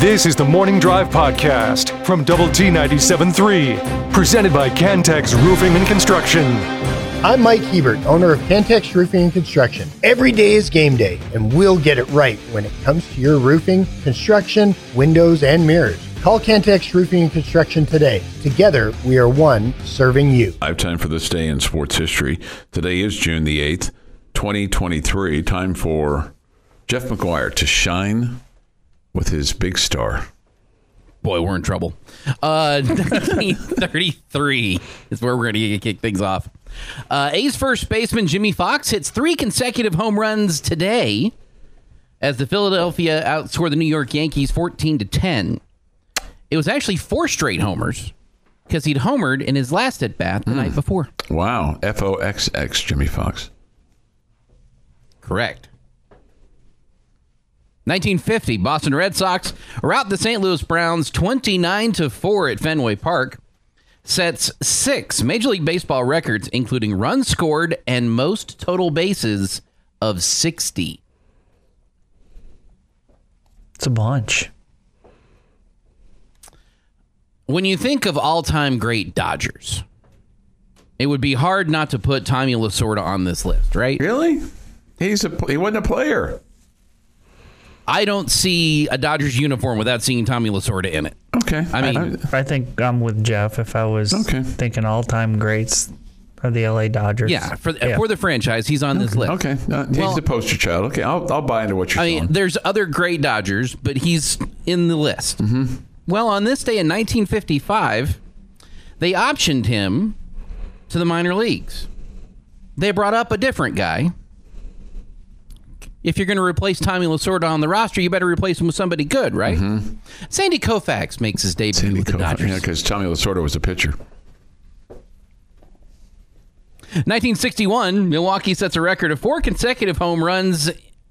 This is the Morning Drive Podcast from Double T 97.3, presented by Cantex Roofing and Construction. I'm Mike Hebert, owner of Cantex Roofing and Construction. Every day is game day, and we'll get it right when it comes to your roofing, construction, windows, and mirrors. Call Cantex Roofing and Construction today. Together, we are one serving you. I have time for this day in sports history. Today is June the 8th, 2023. Time for Jeff McGuire to shine with his big star. Boy, we're in trouble. Uh, 1933 is where we're going to kick things off. Uh, A's first baseman Jimmie Foxx hits three consecutive home runs today as the Philadelphia outscored the New York Yankees 14 to 10. It was actually four straight homers because he'd homered in his last at bat the night before. Wow. F O X X, Jimmie Foxx. Correct. 1950, Boston Red Sox rout the St. Louis Browns 29 to 4 at Fenway Park. Sets six Major League Baseball records, including runs scored and most total bases of 60. It's a bunch. When you think of all time great Dodgers, it would be hard not to put Tommy Lasorda on this list, right? Really? He's a he wasn't a player. I don't see a Dodgers uniform without seeing Tommy Lasorda in it. Okay. I mean, I think I'm with Jeff. If I was Okay. thinking all-time greats of the LA Dodgers, yeah, for for the franchise, he's on this list. okay. Uh, he's Well- the poster child. Okay, I'll, I'll buy into what you're I mean, saying. there's other great Dodgers, but he's in the list. Mm-hmm. Well, on this day in 1955, they optioned him to the minor leagues. They brought up a different guy. If you're going to replace Tommy Lasorda on the roster, you better replace him with somebody good, right? Sandy Koufax makes his debut Sandy with the Koufax. Dodgers. Yeah, because Tommy Lasorda was a pitcher. 1961, Milwaukee sets a record of four consecutive home runs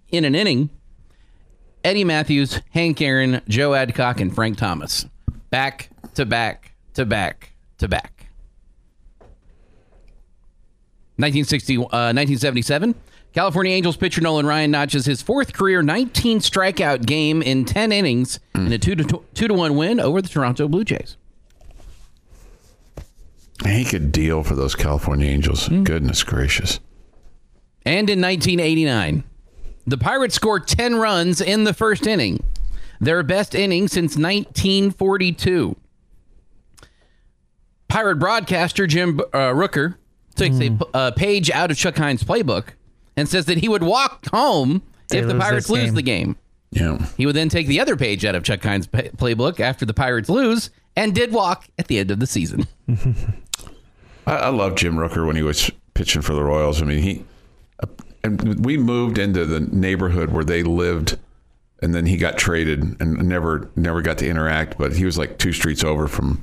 in an inning. Eddie Mathews, Hank Aaron, Joe Adcock, and Frank Thomas. Back to back to back to back. 1960, uh, 1977, California Angels pitcher Nolan Ryan notches his fourth career 19 strikeout game in 10 innings in a 2 to, 2 to 1 win over the Toronto Blue Jays. He could deal for those California Angels. Hmm. Goodness gracious. And in 1989, the Pirates scored 10 runs in the first inning, their best inning since 1942. Pirate broadcaster Jim uh, Rooker takes a hmm. a uh, page out of Chuck Heinz' playbook and says that he would walk home They if the Pirates lose game. the game. Yeah. He would then take the other page out of Chuck Heinz' pa- playbook after the Pirates lose and did walk at the end of the season. I, I love Jim Rooker when he was pitching for the Royals. I mean, he uh, and we moved into the neighborhood where they lived, and then he got traded and never never got to interact. But he was like two streets over from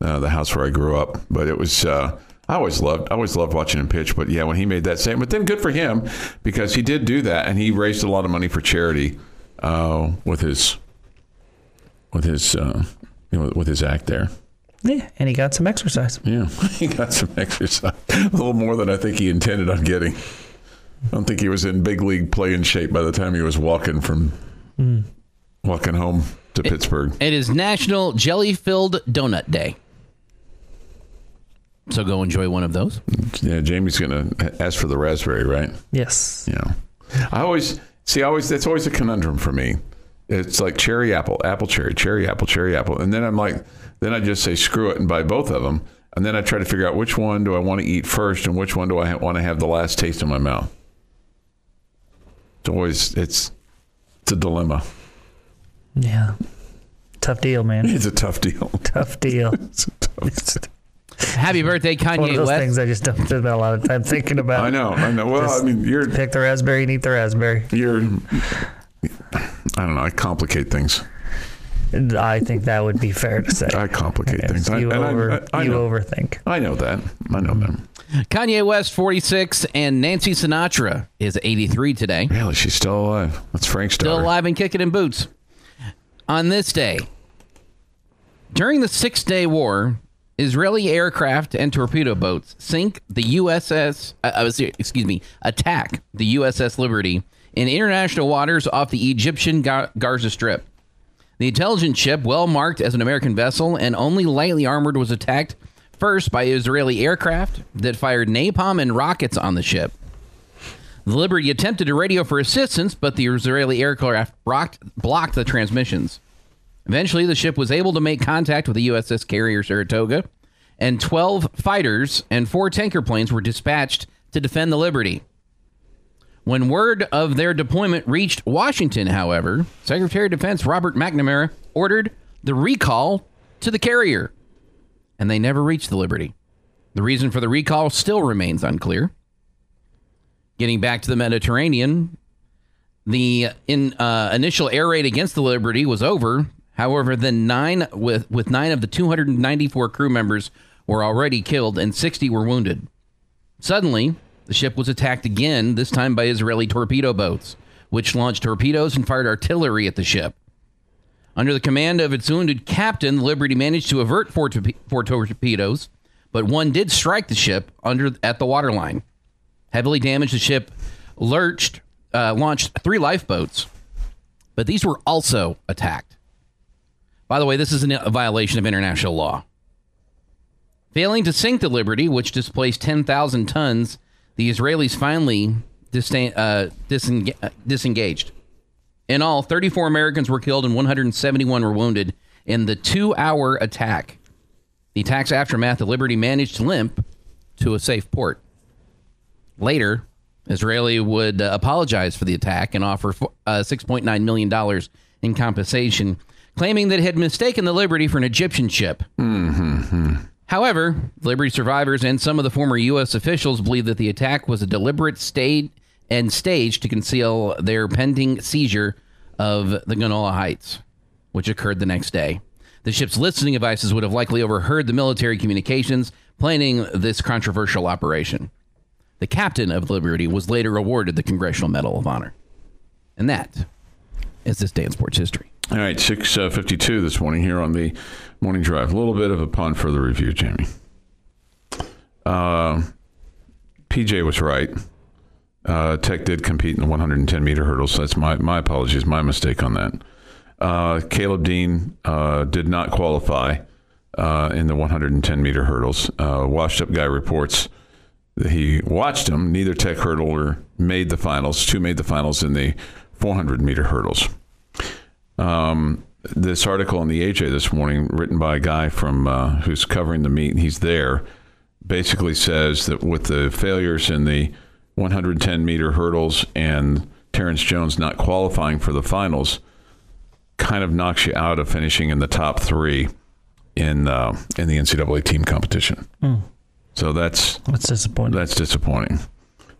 uh, the house where I grew up. But it was. Uh, I always loved, I always loved watching him pitch. But yeah, when he made that statement, but then good for him because he did do that, and he raised a lot of money for charity uh, with his, with his, uh, you know, with his act there. Yeah, and he got some exercise. Yeah, he got some exercise. A little more than I think he intended on getting. I don't think he was in big league playing shape by the time he was walking from walking home to Pittsburgh. It is National Jelly Filled Donut Day. So go enjoy one of those. Yeah, Jamie's gonna ask for the raspberry, right? Yes. Yeah. I always see. I always that's always a conundrum for me. It's like cherry apple, apple cherry, cherry apple, cherry apple, and then I'm like, then I just say screw it and buy both of them, and then I try to figure out which one do I want to eat first and which one do I ha- want to have the last taste in my mouth. It's always it's it's a dilemma. Yeah. Tough deal, man. It's a tough deal. Tough deal. It's a tough Happy birthday, One of Kanye those West. things I just don't spend a lot of time thinking about. I know, I know. Well, Just I mean, you're Pick the raspberry and eat the raspberry. you're. I don't know. I complicate things. And I think that would be fair to say. I complicate things. I, you and I- over, I, I you know. overthink. I know that. I know that. Kanye West, 46, and Nancy Sinatra is 83 today. Really, she's still alive. That's Frank's Still alive and kicking in boots. On this day, during the Six Day War, Israeli aircraft and torpedo boats sink the USS, uh, uh, excuse me, attack the USS Liberty in international waters off the Egyptian Ga- Gaza Strip. The intelligence ship, well marked as an American vessel and only lightly armored, was attacked first by Israeli aircraft that fired napalm and rockets on the ship. The Liberty attempted to radio for assistance, but the Israeli aircraft blocked, blocked the transmissions. Eventually, the ship was able to make contact with the USS carrier Saratoga, and 12 fighters and four tanker planes were dispatched to defend the Liberty. When word of their deployment reached Washington, however, Secretary of Defense Robert McNamara ordered the recall to the carrier, and they never reached the Liberty. The reason for the recall still remains unclear. Getting back to the Mediterranean, the in, uh, initial air raid against the Liberty was over. However, then nine with with nine of the 294 crew members were already killed and 60 were wounded. Suddenly, the ship was attacked again, this time by Israeli torpedo boats, which launched torpedoes and fired artillery at the ship. Under the command of its wounded captain, Liberty managed to avert four, torpe- four torpedoes, but one did strike the ship under at the waterline. Heavily damaged, the ship lurched, uh, launched three lifeboats, but these were also attacked. By the way, this is a violation of international law. Failing to sink the Liberty, which displaced 10,000 tons, the Israelis finally uh, uh, disengaged. In all, 34 Americans were killed and 171 were wounded in the two hour attack. The attack's aftermath, the Liberty managed to limp to a safe port. Later, Israeli would uh, apologize for the attack and offer uh, $6.9 million in compensation, claiming that it had mistaken the Liberty for an Egyptian ship. However, Liberty survivors and some of the former U.S. officials believe that the attack was a deliberate state and stage to conceal their pending seizure of the Golan Heights, which occurred the next day. The ship's listening devices would have likely overheard the military communications planning this controversial operation. The captain of Liberty was later awarded the Congressional Medal of Honor. And that is this day in sports history. All right, six uh, this morning here on the morning drive. A little bit of a pun for the review, Jamie. Uh, PJ was right. Uh, Tech did compete in the 110 meter hurdles. So that's my my apologies, my mistake on that. Uh, Caleb Dean uh, did not qualify uh, in the 110 meter hurdles. Washed up guy reports that he watched him. Neither Tech hurdler made the finals. Two made the finals in the 400 meter hurdles. Um, this article in the AJ this morning, written by a guy from uh, who's covering the meet, he's there, basically says that with the failures in the 110 meter hurdles and Terrence Jones not qualifying for the finals, kind of knocks you out of finishing in the top three in uh, in the NCAA team competition. So that's That's disappointing. that's disappointing.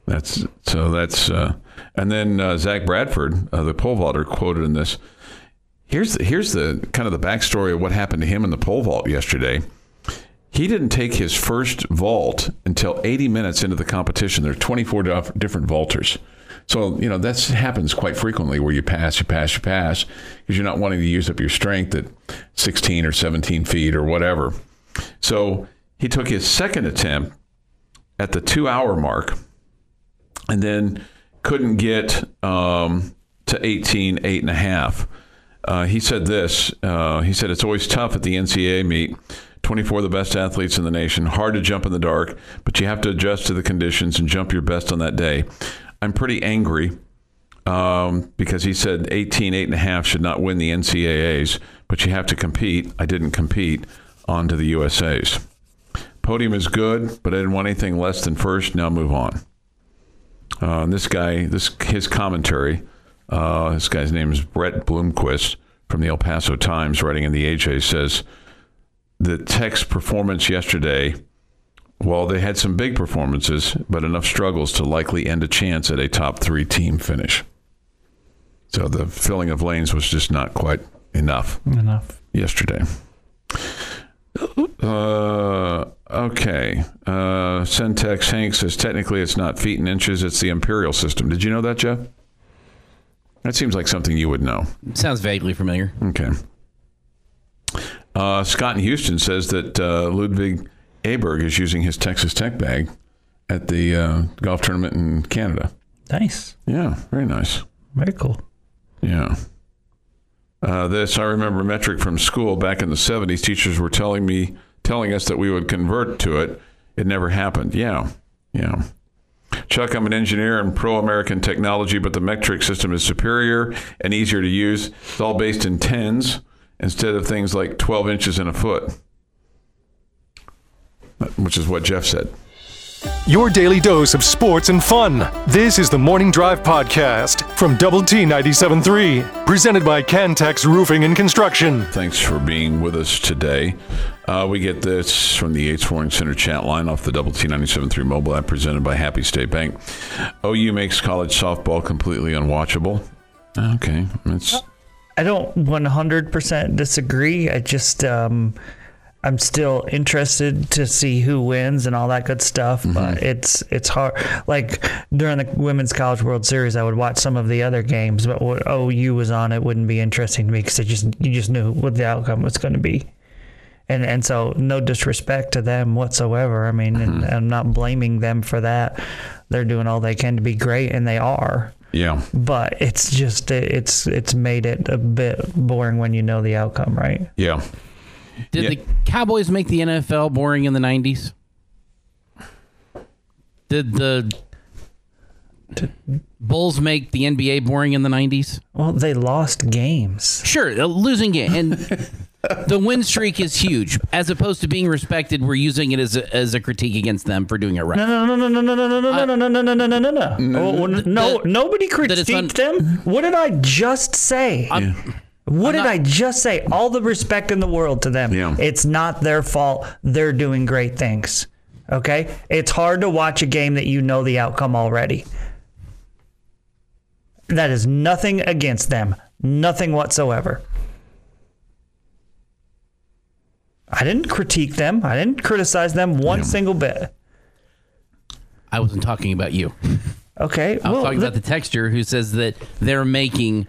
That's so that's uh, and then uh, Zach Bradford, uh, the pole vaulter, quoted in this. Here's here's the kind of the backstory of what happened to him in the pole vault yesterday. He didn't take his first vault until 80 minutes into the competition. There are 24 different vaulters. So, you know, that happens quite frequently where you pass, you pass, you pass, because you're not wanting to use up your strength at 16 or 17 feet or whatever. So he took his second attempt at the two hour mark and then couldn't get um, to 18, eight and a half. Uh, he said this. Uh, he said it's always tough at the NCAA meet. 24 of the best athletes in the nation. Hard to jump in the dark, but you have to adjust to the conditions and jump your best on that day. I'm pretty angry um, because he said 18, eight and a half should not win the NCAAs, but you have to compete. I didn't compete on to the USA's. Podium is good, but I didn't want anything less than first. Now move on. Uh, this guy, this his commentary. Uh, this guy's name is Bret Bloomquist from the El Paso Times, writing in the AJ, says the Tech's performance yesterday. Well, they had some big performances, but enough struggles to likely end a chance at a top three team finish. So the filling of lanes was just not quite enough Enough. yesterday. Uh, okay. Uh, Centex Hank says technically it's not feet and inches, it's the imperial system. Did you know that, Jeff? That seems like something you would know. Sounds vaguely familiar. Okay. Uh, Scott in Houston says that uh, Ludvig Åberg is using his Texas Tech bag at the uh, golf tournament in Canada. Nice. Yeah, very nice. Very cool. Yeah. Uh, this I remember metric from school back in the '70s. Teachers were telling me, telling us that we would convert to it. It never happened. Yeah, yeah. Chuck, I'm an engineer and pro American technology, but the metric system is superior and easier to use. It's all based in tens instead of things like 12 inches in a foot, which is what Jeff said. Your daily dose of sports and fun. This is the Morning Drive Podcast from Double T 97.3, presented by Cantex Roofing and Construction. Thanks for being with us today. Uh, we get this from the Yates Flooring Center chat line off the Double T 97.3 mobile app presented by Happy State Bank. OU makes college softball completely unwatchable. Okay. It's, I don't 100% disagree. I just um, I'm still interested to see who wins and all that good stuff. But mm-hmm. it's it's hard. Like during the Women's College World Series, I would watch some of the other games, but what OU was on, it wouldn't be interesting to me because just you just knew what the outcome was going to be. And and so no disrespect to them whatsoever. I mean, and mm-hmm. I'm not blaming them for that. They're doing all they can to be great, and they are yeah. but it's just it's it's made it a bit boring when you know the outcome, right? Yeah. Did Yeah. the Cowboys make the NFL boring in the 90s? Did the Bulls make the NBA boring in the 90s? Well, they lost games. Sure, a losing game. And the win streak is huge. As opposed to being respected, we're using it as a, as a critique against them for doing it right. No, no, no, no, no, no, no, no, no, no, no, no, no, no, no, no, no. No, that- nobody that it's un- critiqued them. What did I just say? What did I just say? All the respect in the world to them. Yeah. It's not their fault. They're doing great things. Okay? It's hard to watch a game that you know the outcome already. That is nothing against them. Nothing whatsoever. I didn't critique them. I didn't criticize them one single bit. I wasn't talking about you. Okay. I was well, talking th- about the texture who says that they're making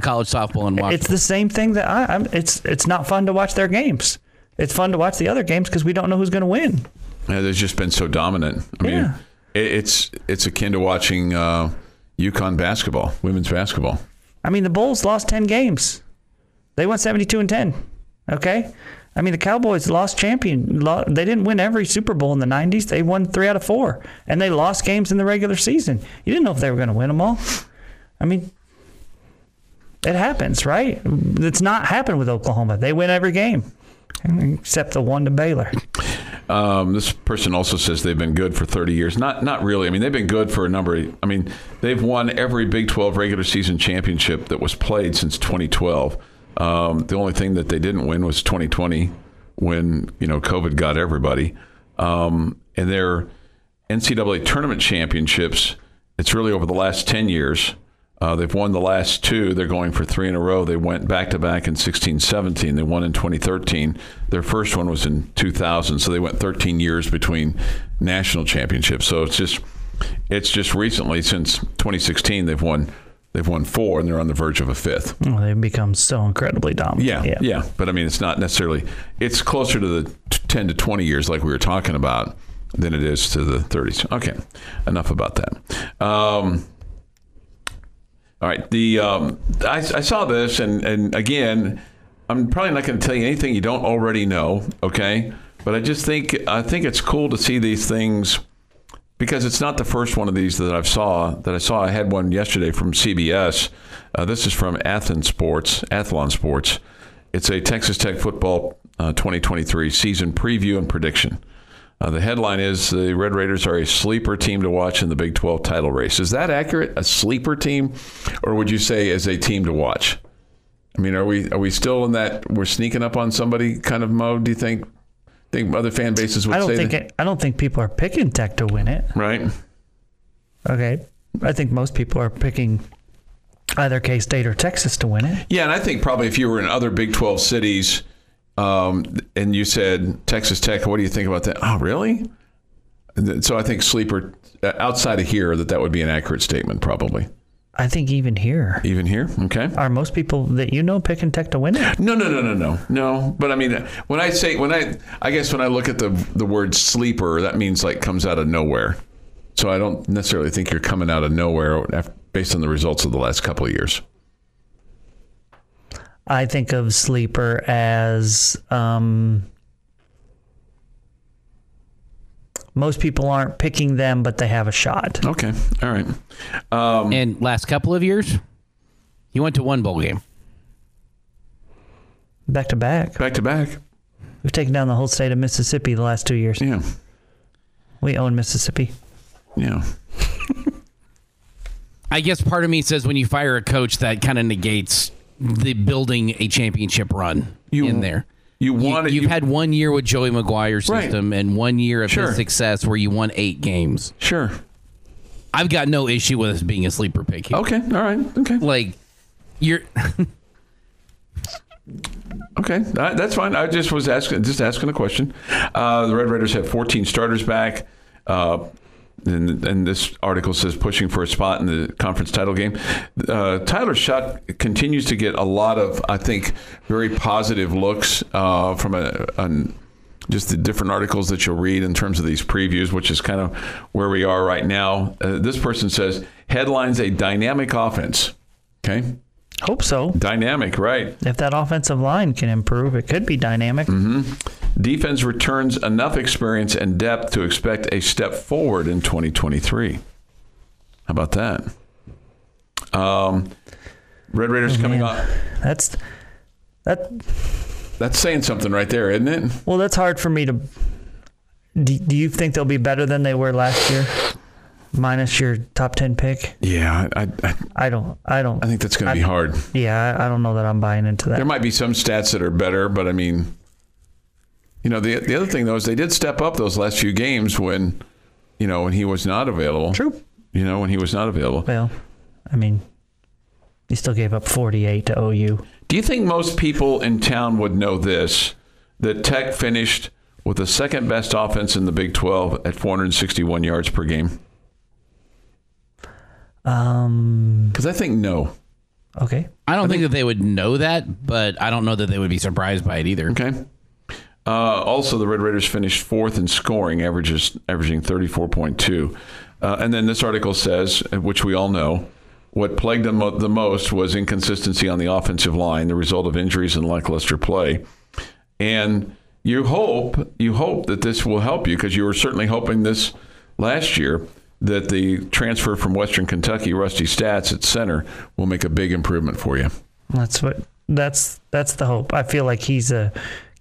college softball and watch. it's the same thing that I, I'm. It's it's not fun to watch their games. It's fun to watch the other games because we don't know who's going to win. Yeah, they've just been so dominant. I mean, it, it's it's akin to watching uh, UConn basketball, women's basketball. I mean, the Bulls lost ten games. They went seventy-two and ten. Okay. I mean, the Cowboys lost champion. They didn't win every Super Bowl in the '90s. They won three out of four, and they lost games in the regular season. You didn't know if they were going to win them all. I mean, it happens, right? It's not happened with Oklahoma. They win every game, except the one to Baylor. Um, this person also says they've been good for 30 years. Not not really. I mean, they've been good for a number. Of, I mean, they've won every Big 12 regular season championship that was played since 2012. Um, the only thing that they didn't win was 2020 when you know COVID got everybody. Um, and their NCAA tournament championships. It's really over the last 10 years. Uh, they've won the last two. They're going for three in a row. They went back to back in 16 17. They won in 2013. Their first one was in 2000. So they went 13 years between national championships. So it's just it's just recently since 2016 they've won they've won four and they're on the verge of a fifth. Well, they've become so incredibly dominant. Yeah, yeah, But I mean, it's not necessarily. It's closer to the 10 to 20 years, like we were talking about, than it is to the 30s. Okay, enough about that. Um, all right. The um, I, I saw this, and and again, I'm probably not going to tell you anything you don't already know. Okay, but I just think I think it's cool to see these things because it's not the first one of these that I've saw that I saw. I had one yesterday from CBS. Uh, this is from Athens Sports, Athlon Sports. It's a Texas Tech football uh, 2023 season preview and prediction. Uh, the headline is the Red Raiders are a sleeper team to watch in the Big 12 title race. Is that accurate? A sleeper team, or would you say as a team to watch? I mean, are we are we still in that we're sneaking up on somebody kind of mode? Do you think? Think other fan bases would I don't say think that, it, I don't think people are picking Tech to win it. right? Okay, I think most people are picking either K State or Texas to win it. Yeah, and I think probably if you were in other Big 12 cities um, and you said Texas Tech, what do you think about that? Oh, really? So I think sleeper uh, outside of here that that would be an accurate statement, probably. I think even here Even here, okay. are most people that you know picking Tech to win it. No, no, no, no, no, no. But I mean, when I say when I, I guess when I look at the the word sleeper, that means like comes out of nowhere. So I don't necessarily think you're coming out of nowhere based on the results of the last couple of years. I think of sleeper as um, most people aren't picking them, but they have a shot. Okay. All right. Um, And last couple of years, he went to one bowl game. Back to back, back to back. we've taken down the whole state of Mississippi the last two years. Yeah. We own Mississippi. Yeah. I guess part of me says when you fire a coach, that kind of negates the building a championship run You- in there. You want it. You've you- had one year with Joey McGuire's Right. system and one year of Sure. his success where you won eight games. Sure. I've got no issue with us being a sleeper pick here. Okay. All right. Okay. Like, you're Okay, that, that's fine. I just was asking, just asking a question. Uh, the Red Raiders have 14 starters back. Uh, and, and this article says pushing for a spot in the conference title game. Uh, Tyler Shough continues to get a lot of, I think, very positive looks uh, from a, an just the different articles that you'll read in terms of these previews, which is kind of where we are right now. Uh, this person says headlines a dynamic offense. Okay, Hope so. dynamic, right? If that offensive line can improve, it could be dynamic. Defense returns enough experience and depth to expect a step forward in 2023. How about that? Um, Red Raiders coming man. on. That's that. That's saying something right there, isn't it? Well, that's hard for me to. Do, do you think they'll be better than they were last year, minus your top ten pick? Yeah, I, I, I don't. I don't. I think that's going to be hard. Yeah, I, I don't know that I'm buying into that. There might be some stats that are better, but I mean, you know, the the other thing though is they did step up those last few games when, you know, when he was not available. True. You know, when he was not available. Well, I mean, he still gave up 48 to OU. Do you think most people in town would know this? That Tech finished with the second best offense in the Big 12 at 461 yards per game? Um. Because I think no. Okay. I don't think, that they would know that, but I don't know that they would be surprised by it either. Okay. Uh, also, the Red Raiders finished fourth in scoring, averages averaging 34.2. Uh, and then this article says, which we all know, what plagued them the most was inconsistency on the offensive line, the result of injuries and lackluster play. And you hope you hope that this will help you because you were certainly hoping this last year that the transfer from Western Kentucky, Rusty Staats at center, will make a big improvement for you. That's what. That's that's the hope. I feel like he's a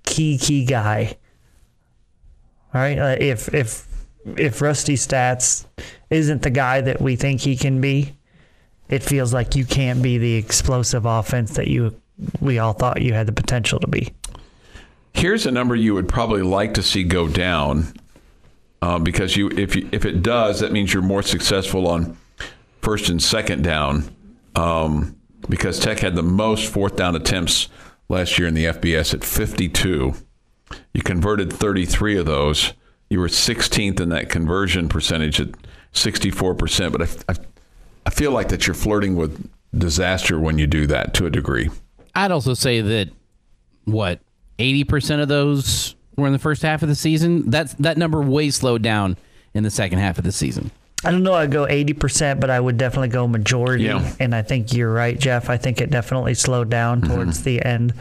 key key guy. All right. Uh, if if if Rusty Staats isn't the guy that we think he can be, it feels like you can't be the explosive offense that you we all thought you had the potential to be. Here's a number you would probably like to see go down, uh, because you if you, if it does, that means you're more successful on first and second down. Um, because Tech had the most fourth down attempts last year in the FBS at 52. You converted 33 of those. You were 16th in that conversion percentage at 64%. But I, I, I feel like that you're flirting with disaster when you do that to a degree. I'd also say that what eighty percent of those were in the first half of the season. That's that number way slowed down in the second half of the season. I don't know. I'd go eighty percent, but I would definitely go majority. Yeah. And I think you're right, Jeff. I think it definitely slowed down towards the end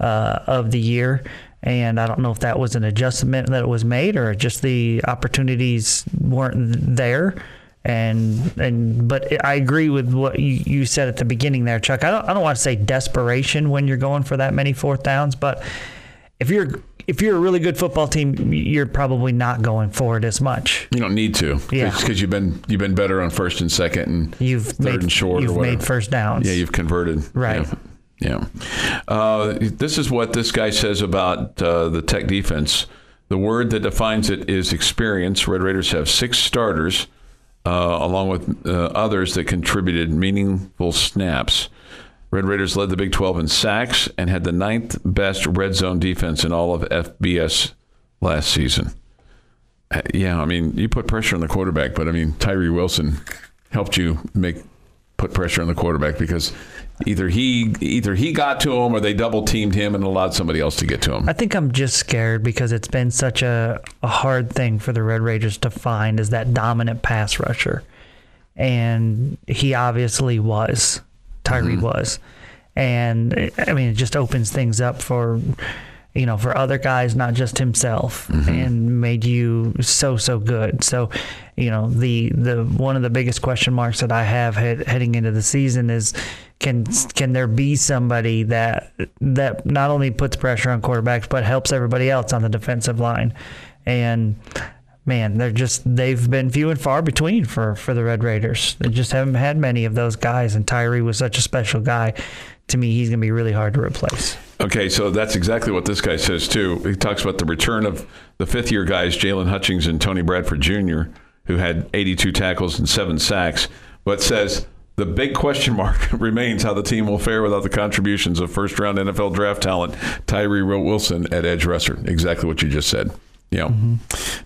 uh, of the year. And I don't know if that was an adjustment that was made or just the opportunities weren't there. And and but I agree with what you, you said at the beginning there, Chuck. I don't I don't want to say desperation when you're going for that many fourth downs, but if you're if you're a really good football team, you're probably not going for it as much. You don't need to, Yeah. because you've been you've been better on first and second and You've third made and short you've made first downs. Yeah, you've converted. Right. Yeah. yeah. Uh, this is what this guy says about uh, the Tech defense. The word that defines it is experience. Red Raiders have six starters, uh, along with uh, others that contributed meaningful snaps. Red Raiders led the Big 12 in sacks and had the ninth best red zone defense in all of FBS last season. Uh, Yeah, I mean, you put pressure on the quarterback, but I mean, Tyree Wilson helped you make put pressure on the quarterback because either he either he got to him or they double teamed him and allowed somebody else to get to him. I think I'm just scared because it's been such a, a hard thing for the Red Raiders to find is that dominant pass rusher. And he obviously was. Tyree Mm-hmm. was. and I mean it just opens things up for you know for other guys, not just himself, and made you so so good. So you know the the one of the biggest question marks that I have head, heading into the season is can can there be somebody that that not only puts pressure on quarterbacks but helps everybody else on the defensive line and man they're just they've been few and far between for for the red raiders they just haven't had many of those guys and tyree was such a special guy to me he's going to be really hard to replace Okay, so that's exactly what this guy says too. He talks about the return of the fifth year guys, Jaylon Hutchings and Tony Bradford Jr., who had 82 tackles and seven sacks, but says the big question mark remains how the team will fare without the contributions of first round NFL draft talent Tyree Wilson at edge rusher. Exactly what you just said. Yeah,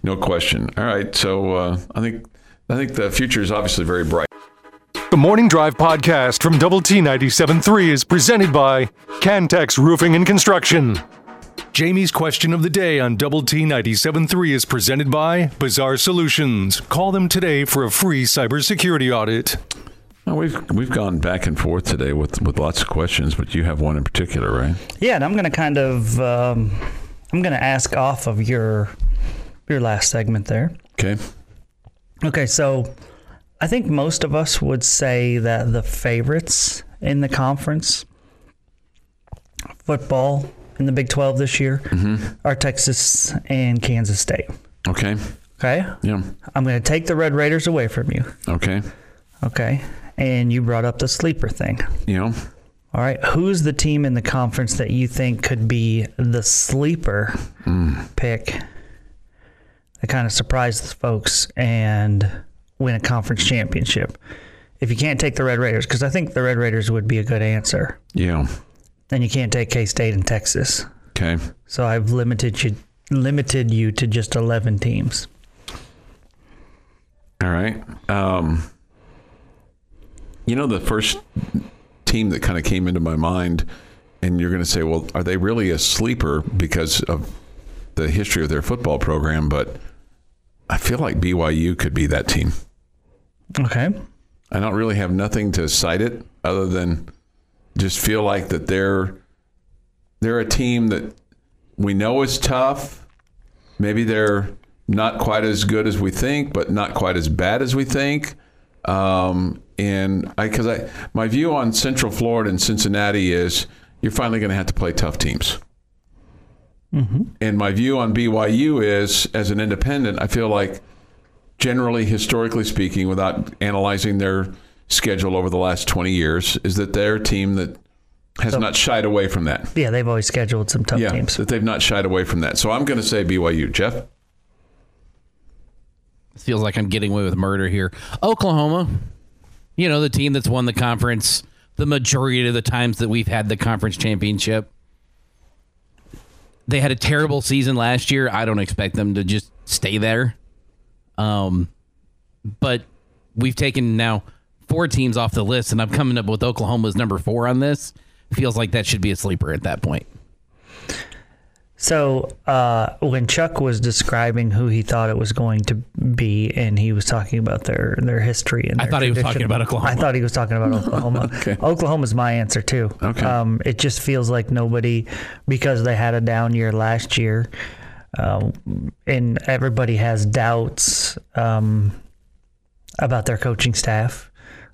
no question. All right, so uh, I think I think the future is obviously very bright. The Morning Drive podcast from Double T 97.3 is presented by Cantex Roofing and Construction. Jamie's question of the day on Double T 97.3 is presented by Bizarre Solutions. Call them today for a free cybersecurity audit. Now, we've we've gone back and forth today with with lots of questions, but you have one in particular, right? yeah and i'm going to kind of um, i'm going to ask off of your your last segment there Okay. Okay, so I think most of us would say that the favorites in the conference, football in the Big 12 this year, mm-hmm. are Texas and Kansas State. Okay. Okay? Yeah. I'm going to take the Red Raiders away from you. Okay. Okay? And you brought up the sleeper thing. You know. All right. Who's the team in the conference that you think could be the sleeper pick that kind of surprises folks and win a conference championship? If you can't take the Red Raiders, because I think the Red Raiders would be a good answer, Yeah. then you can't take K State and Texas. Okay. So I've limited you limited you to just eleven teams. All right. Um, you know, the first team that kind of came into my mind, and you're going to say, well, are they really a sleeper because of the history of their football program? But I feel like BYU could be that team. Okay. I don't really have nothing to cite it other than just feel like that they're they're a team that we know is tough. Maybe they're not quite as good as we think, but not quite as bad as we think. Um, and I, because I, my view on Central Florida and Cincinnati is you're finally going to have to play tough teams. Mm-hmm. And my view on BYU is, as an independent, I feel like generally, historically speaking, without analyzing their schedule over the last 20 years, is that they're a team that has not shied away from that. Yeah, they've always scheduled some tough Yeah, teams. that they've not shied away from that. So I'm going to say BYU. Jeff? feels like I'm getting away with murder here. Oklahoma, you know, the team that's won the conference the majority of the times that we've had the conference championship. They had a terrible season last year. I don't expect them to just stay there. Um, but we've taken now four teams off the list, and I'm coming up with Oklahoma's number four on this. Feels like that should be a sleeper at that point. So uh, when Chuck was describing who he thought it was going to be, and he was talking about their their history and I thought he was talking about Oklahoma. I thought he was talking about Oklahoma. Okay. Oklahoma's my answer too. Okay. Um, it just feels like nobody, because they had a down year last year, um, and everybody has doubts um, about their coaching staff.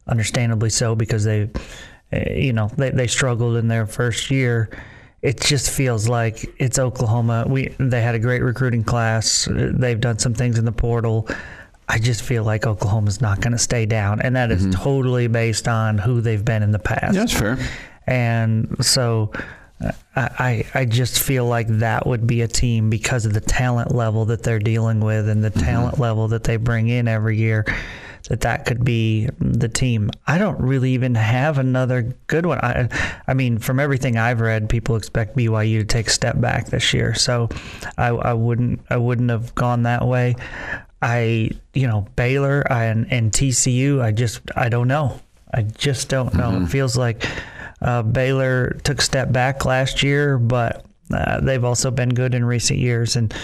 Understandably so, because they, uh, you know, they, they struggled in their first year it just feels like it's Oklahoma. We they had a great recruiting class. They've done some things in the portal. I just feel like Oklahoma's not going to stay down, and that is mm-hmm. totally based on who they've been in the past. That's fair. And so I I just feel like that would be a team because of the talent level that they're dealing with and the mm-hmm. talent level that they bring in every year. That that could be the team. I don't really even have another good one. I I mean, from everything I've read, people expect BYU to take a step back this year. So I, I wouldn't I wouldn't have gone that way. I you know Baylor and, and TCU. I just I don't know. I just don't know. It feels like uh, Baylor took a step back last year, but uh, they've also been good in recent years. And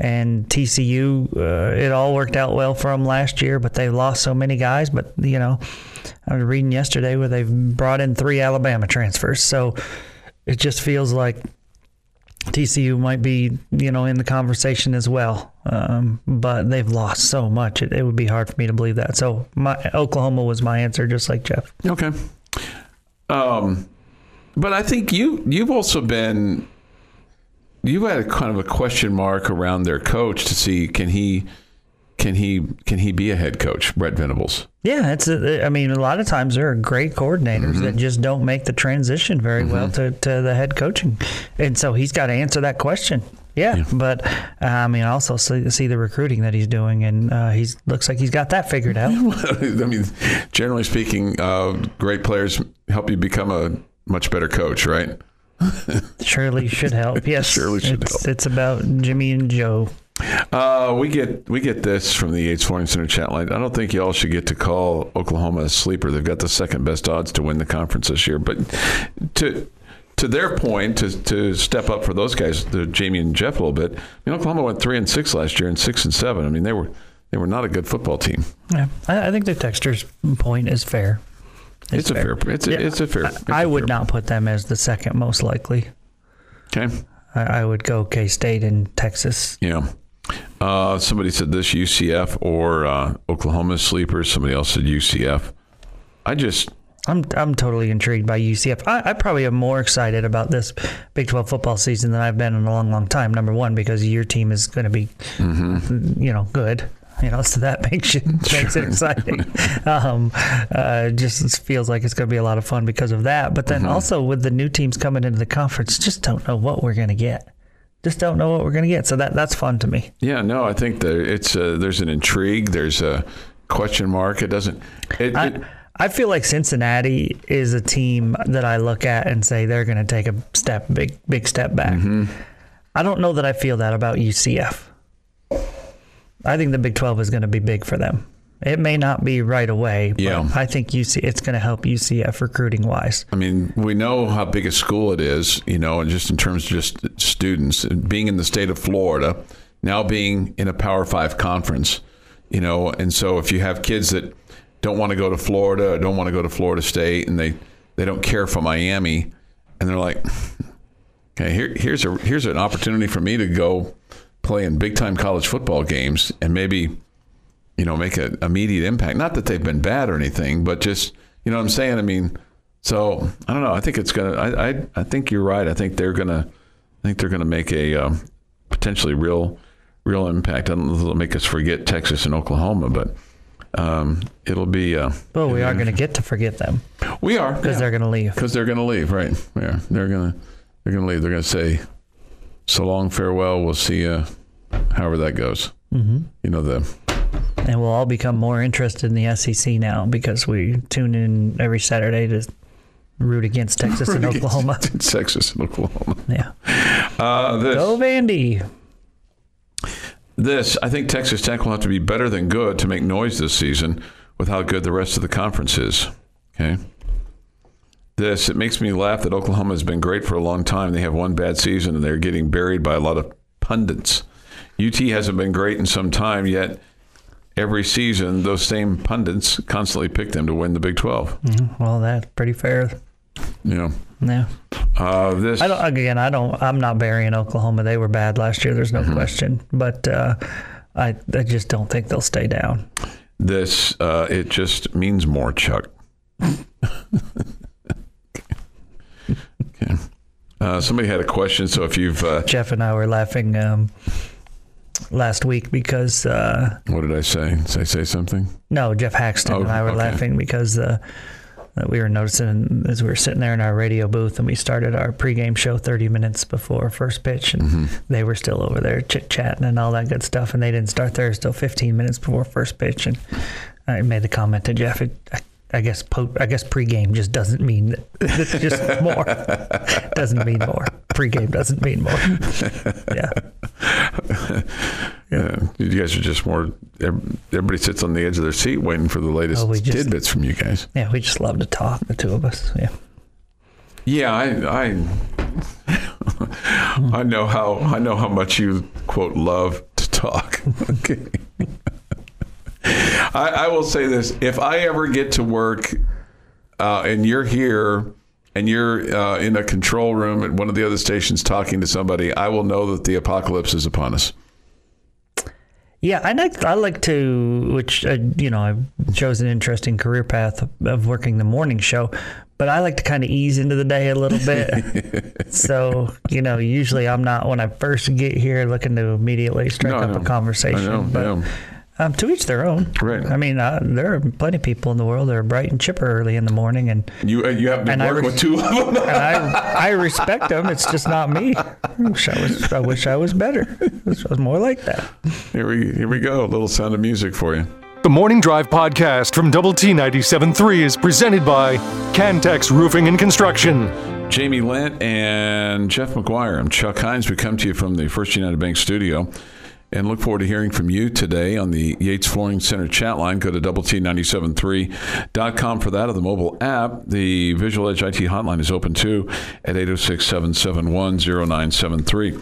And TCU, uh, it all worked out well for them last year, but they lost so many guys. But you know, I was reading yesterday where they've brought in three Alabama transfers, so it just feels like TCU might be, you know, in the conversation as well. Um, but they've lost so much; it, it would be hard for me to believe that. So, my Oklahoma was my answer, just like Jeff. Okay. Um, but I think you you've also been you've had a kind of a question mark around their coach to see can he can he can he be a head coach, Brent Venables? Yeah, it's. A, I mean, a lot of times there are great coordinators Mm-hmm. that just don't make the transition very well to, to the head coaching, and so he's got to answer that question. Yeah, but uh, I mean, also see, see the recruiting that he's doing, and uh, he's looks like he's got that figured out. I mean, generally speaking, uh, great players help you become a much better coach, right? Surely should help. Yes, Surely should it's, help. It's about Jimmy and Joe. Uh, we get we get this from the Yates Flooring Center chat line. I don't think y'all should get to call Oklahoma a sleeper. They've got the second best odds to win the conference this year. But to to their point, to to step up for those guys, the Jamie and Jeff a little bit. I mean, Oklahoma went three and six last year and six and seven. I mean, they were they were not a good football team. Yeah, I, I think the texter's point is fair. It's, a fair. It's a, Yeah, it's a fair. I- it's I a would fair- not put them as the second most likely. Okay. I, I would go K State and Texas. Yeah. Uh, somebody said this UCF or uh, Oklahoma sleeper. Somebody else said UCF. I just I'm I'm totally intrigued by UCF. I, I probably am more excited about this Big 12 football season than I've been in a long, long time. Number one, because your team is going to be, Mm-hmm. you know, good. You know, so that makes it makes it exciting. um, uh, just feels like it's going to be a lot of fun because of that. But Mm-hmm. then also with the new teams coming into the conference, just don't know what we're going to get. Just don't know what we're going to get. So that that's fun to me. yeah no. I think that it's uh, there's an intrigue. There's a question mark. It doesn't. It, I, it, I feel like Cincinnati is a team that I look at and say they're going to take a step, big, big step back. Mm-hmm. I don't know that I feel that about UCF. I think the Big 12 is going to be big for them. It may not be right away, but Yeah. I think UC it's going to help UCF recruiting wise. I mean, we know how big a school it is, you know, and just in terms of just students being in the state of Florida, now being in a Power Five conference, you know, and so if you have kids that don't want to go to Florida, or don't want to go to Florida State, and they they don't care for Miami, and they're like, okay, here here's a here's an opportunity for me to go play in big time college football games and maybe you know, make an immediate impact. Not that they've been bad or anything, but just, you know what I'm saying? I mean, so I don't know. I think it's going to, I, I, think you're right. I think they're going to, I think they're going to make a um, potentially real, real impact. I don't know if it'll make us forget Texas and Oklahoma, but um, it'll be, uh, But we are going to get to forget them we are. because they're going to leave. because they're going to leave, right? Yeah, they're going to they're going to leave. They're going to say, "So long, farewell. We'll see you." However that goes. Mm-hmm. You know the And we'll all become more interested in the SEC now because we tune in every Saturday to root against Texas and Oklahoma. Texas and Oklahoma. Yeah. Uh, this, Go Vandy. this, I think Texas Tech will have to be better than good to make noise this season with how good the rest of the conference is. Okay. This, it makes me laugh that Oklahoma has been great for a long time. They have one bad season and they're getting buried by a lot of pundits. UT hasn't been great in some time, yet every season, those same pundits constantly pick them to win the Big 12. Well, that's pretty fair. Know, Yeah. uh, this, I don't. Again, I don't. I'm not burying Oklahoma. They were bad last year. There's no question. But uh, I, I just don't think they'll stay down. this, uh, it just means more, Chuck. Uh, somebody had a question. So if you've, uh, Jeff and I were laughing um, last week because uh, what did I say? Did I say something? no, Jeff Haxton Oh, and I were okay. laughing because uh, we were noticing as we were sitting there in our radio booth and we started our pregame show 30 minutes before first pitch and Mm-hmm. they were still over there chit chatting and all that good stuff and they didn't start theirs till 15 minutes before first pitch and I made the comment to Jeff. I, I guess po- I guess pregame just doesn't mean just more. doesn't mean more. Pregame doesn't mean more. Yeah. Yeah. You guys are just more. Everybody sits on the edge of their seat waiting for the latest Oh, just- tidbits from you guys. Yeah, we just love to talk, the two of us. Yeah. Yeah, I, I, I know how I know how much you quote love to talk. Okay. I, I will say this: if I ever get to work uh, and you're here and you're uh, in a control room at one of the other stations talking to somebody, I will know that the apocalypse is upon us. Yeah, I like I like to, which uh, you know, I've chose an interesting career path of, of working the morning show, but I like to kind of ease into the day a little bit. so you know, usually I'm not when I first get here looking to immediately strike No, up a conversation. I know, but yeah. Um, to each their own. Right. I mean, uh, there are plenty of people in the world that are bright and chipper early in the morning, and You uh, you happen to And I work re- with two of them. and I I respect them. It's just not me. I wish I was. I wish I was better. I I was more like that. Here we here we go. A little sound of music for you. The Morning Drive podcast from Double T 97.3 is presented by Cantex Roofing and Construction. Jamie Lent and Jeff McGuire. I'm Chuck Heinz. We come to you from the First United Bank studio and look forward to hearing from you today on the Yates Flooring Center chat line. Go to double T973.com for that or the mobile app. The Visual Edge IT hotline is open too at 806 771 0973.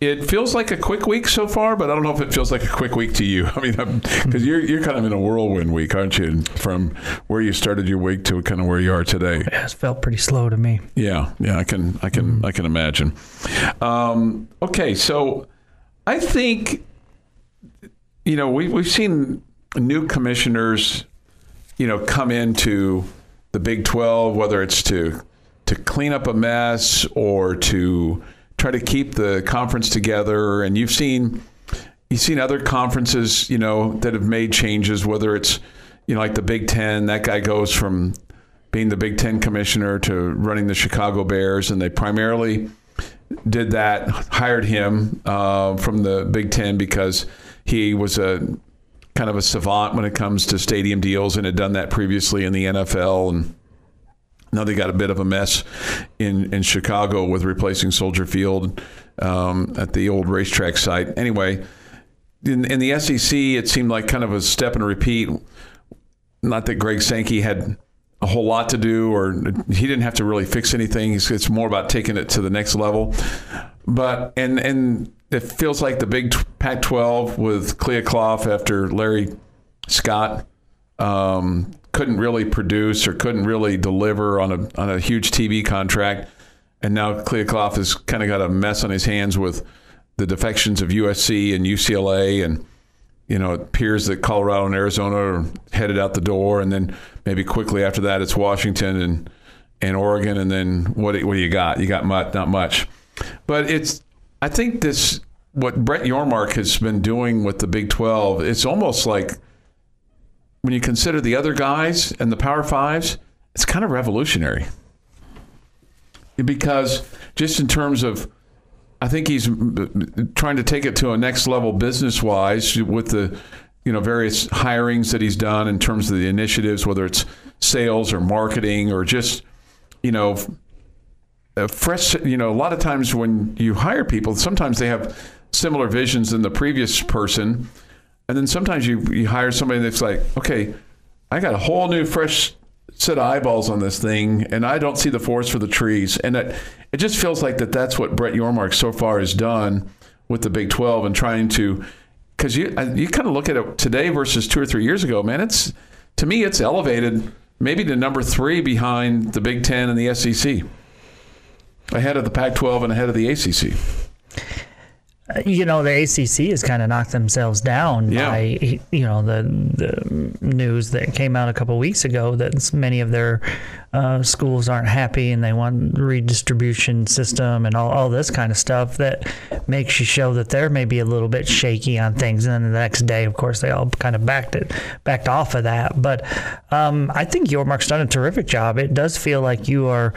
It feels like a quick week so far, but I don't know if it feels like a quick week to you. I mean, because you're, you're kind of in a whirlwind week, aren't you? From where you started your week to kind of where you are today. It felt pretty slow to me. Yeah, yeah, I can, I can, I can imagine. Um, okay, so I think you know we we've seen new commissioners, you know, come into the Big Twelve, whether it's to to clean up a mess or to try to keep the conference together, and you've seen you've seen other conferences, you know, that have made changes, whether it's you know like the Big Ten, that guy goes from being the Big Ten commissioner to running the Chicago Bears, and they primarily did that, hired him uh, from the Big Ten because he was a kind of a savant when it comes to stadium deals and had done that previously in the NFL. And now they got a bit of a mess in, in Chicago with replacing Soldier Field um, at the old racetrack site. Anyway, in, in the SEC, it seemed like kind of a step and repeat. Not that Greg Sankey had a whole lot to do, or he didn't have to really fix anything. It's, more about taking it to the next level. But and and it feels like the big Pac-12 with Kliavkoff after Larry Scott um, couldn't really produce or couldn't really deliver on a on a huge TV contract, and now Kliavkoff has kind of got a mess on his hands with the defections of USC and UCLA and you know, it appears that Colorado and Arizona are headed out the door, and then maybe quickly after that, it's Washington and and Oregon, and then what what do you got? You got much, not much, but it's. I think this what Brett Yormark has been doing with the Big Twelve. It's almost like when you consider the other guys and the Power Fives, it's kind of revolutionary because just in terms of I think he's trying to take it to a next level business wise with the you know various hirings that he's done in terms of the initiatives, whether it's sales or marketing or just you know a uh, fresh. You know, a lot of times when you hire people, sometimes they have similar visions than the previous person, and then sometimes you you hire somebody that's like, okay, I got a whole new fresh set of eyeballs on this thing, and I don't see the forest for the trees. And it, it just feels like that that's what Brett Yormark so far has done with the Big 12 and trying to, because you uh, you kind of look at it today versus two or three years ago, man. It's to me, it's elevated maybe to number three behind the Big Ten and the SEC, ahead of the Pac-12 and ahead of the ACC. You know the ACC has kind of knocked themselves down Yeah. by you know the the news that came out a couple weeks ago that many of their uh, schools aren't happy and they want redistribution system and all, all this kind of stuff that makes you show that they're maybe a little bit shaky on things. And then the next day of course they all kind of backed it backed off of that. But um, I think Yormark's done a terrific job. It does feel like you are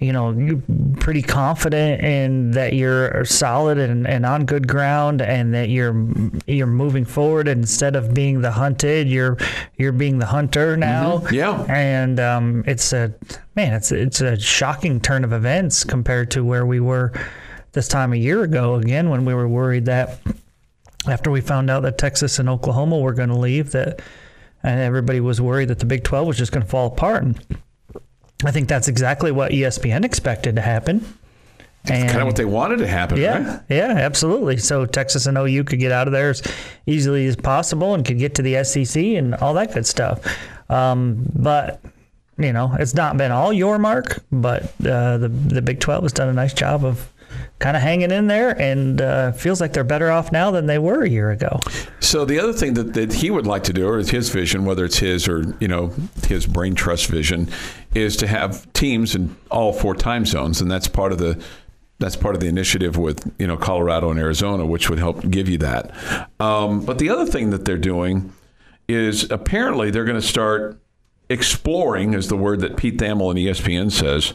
you know, you're pretty confident in that you're solid and, and on good ground, and that you're you're moving forward. And instead of being the hunted, you're you're being the hunter now. Yeah. And um, it's a man, it's it's a shocking turn of events compared to where we were this time a year ago. Again, when we were worried that after we found out that Texas and Oklahoma were going to leave, that and everybody was worried that the Big 12 was just going to fall apart. And I think that's exactly what ESPN expected to happen. And kind of what they wanted to happen, yeah, right? yeah, absolutely. So Texas and OU could get out of there as easily as possible and could get to the SEC and all that good stuff. Um, but you know, it's not been all Yormark, but uh, the the Big Twelve has done a nice job of kind of hanging in there, and uh, feels like they're better off now than they were a year ago. So the other thing that, that he would like to do, or is his vision, whether it's his or you know his brain trust vision, is to have teams in all four time zones, and that's part of the that's part of the initiative with you know Colorado and Arizona, which would help give you that. Um, but the other thing that they're doing is apparently they're going to start exploring, is the word that Pete Thamel and ESPN says,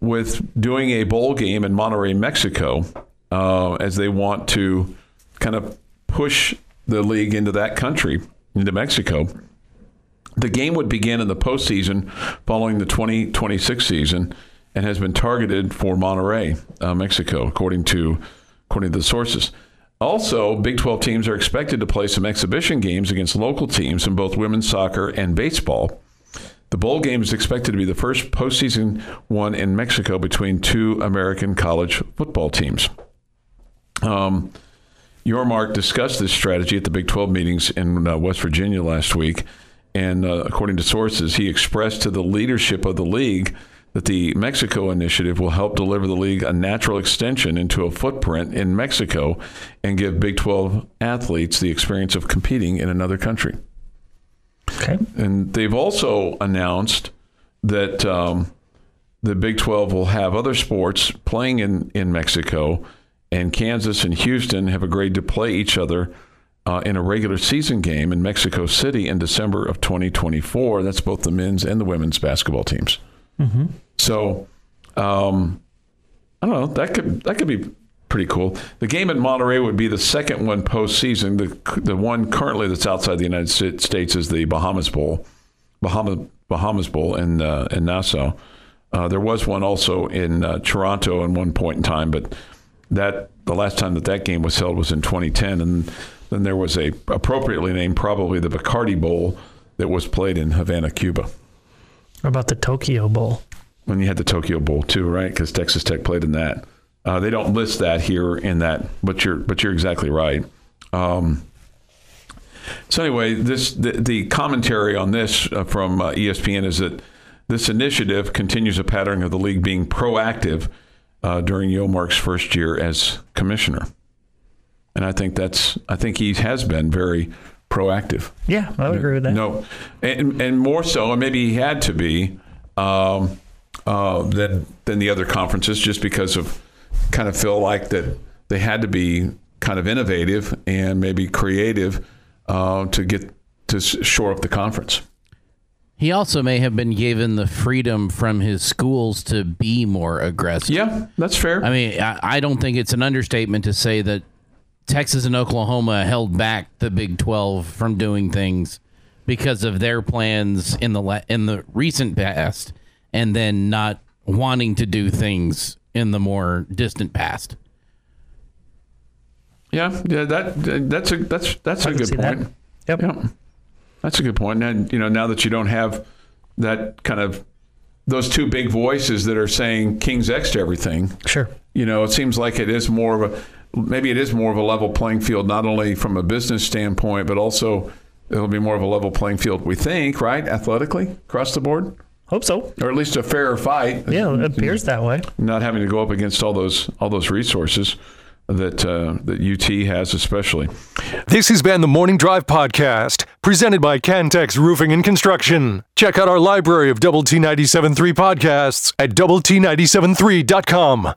with doing a bowl game in Monterrey, Mexico, uh, as they want to kind of push the league into that country, into Mexico. The game would begin in the postseason following the 2026 season and has been targeted for Monterrey, uh, Mexico, according to according to the sources. Also, Big 12 teams are expected to play some exhibition games against local teams in both women's soccer and baseball. The bowl game is expected to be the first postseason one in Mexico between two American college football teams. Um, Yormark discussed this strategy at the Big 12 meetings in uh, West Virginia last week. And uh, according to sources, he expressed to the leadership of the league that the Mexico initiative will help deliver the league a natural extension into a footprint in Mexico and give Big 12 athletes the experience of competing in another country. Okay. And they've also announced that um, the Big 12 will have other sports playing in, in Mexico, and Kansas and Houston have agreed to play each other uh, in a regular season game in Mexico City in December of 2024. That's both the men's and the women's basketball teams. So, um, I don't know. That could that could be pretty cool. The game in Monterrey would be the second one postseason. The the one currently that's outside the United States is the Bahamas Bowl, Bahama, Bahamas Bowl in uh, in Nassau. Uh, there was one also in uh, Toronto at one point in time, but that the last time that that game was held was in 2010, and then there was a appropriately named probably the Bacardi Bowl that was played in Havana, Cuba. What about the Tokyo Bowl? When you had the Tokyo Bowl too, right? Because Texas Tech played in that. Uh, they don't list that here in that, but you're but you're exactly right. Um, so anyway, this the, the commentary on this uh, from uh, ESPN is that this initiative continues a pattern of the league being proactive uh, during Yormark's first year as commissioner, and I think that's I think he has been very proactive. Yeah, I would agree with that. No, and, and more so, and maybe he had to be um, uh, than than the other conferences, just because of kind of feel like that they had to be kind of innovative and maybe creative uh, to get to shore up the conference. He also may have been given the freedom from his schools to be more aggressive. Yeah, that's fair. I mean, I, I don't think it's an understatement to say that Texas and Oklahoma held back the Big 12 from doing things because of their plans in the la- in the recent past and then not wanting to do things in the more distant past. yeah, yeah, that that's a that's that's I a good see that. point. Yep. Yeah, that's a good point. And you know, now that you don't have that kind of those two big voices that are saying King's X to everything, Sure. you know, it seems like it is more of a maybe it is more of a level playing field, not only from a business standpoint, but also it'll be more of a level playing field. We think, right, athletically across the board, Hope so. or at least a fairer fight. Yeah, it appears that way. not having to go up against all those all those resources that uh, that UT has, especially. This has been the Morning Drive Podcast, presented by Cantex Roofing and Construction. Check out our library of Double T 97.3 podcasts at Double T 97.3.com.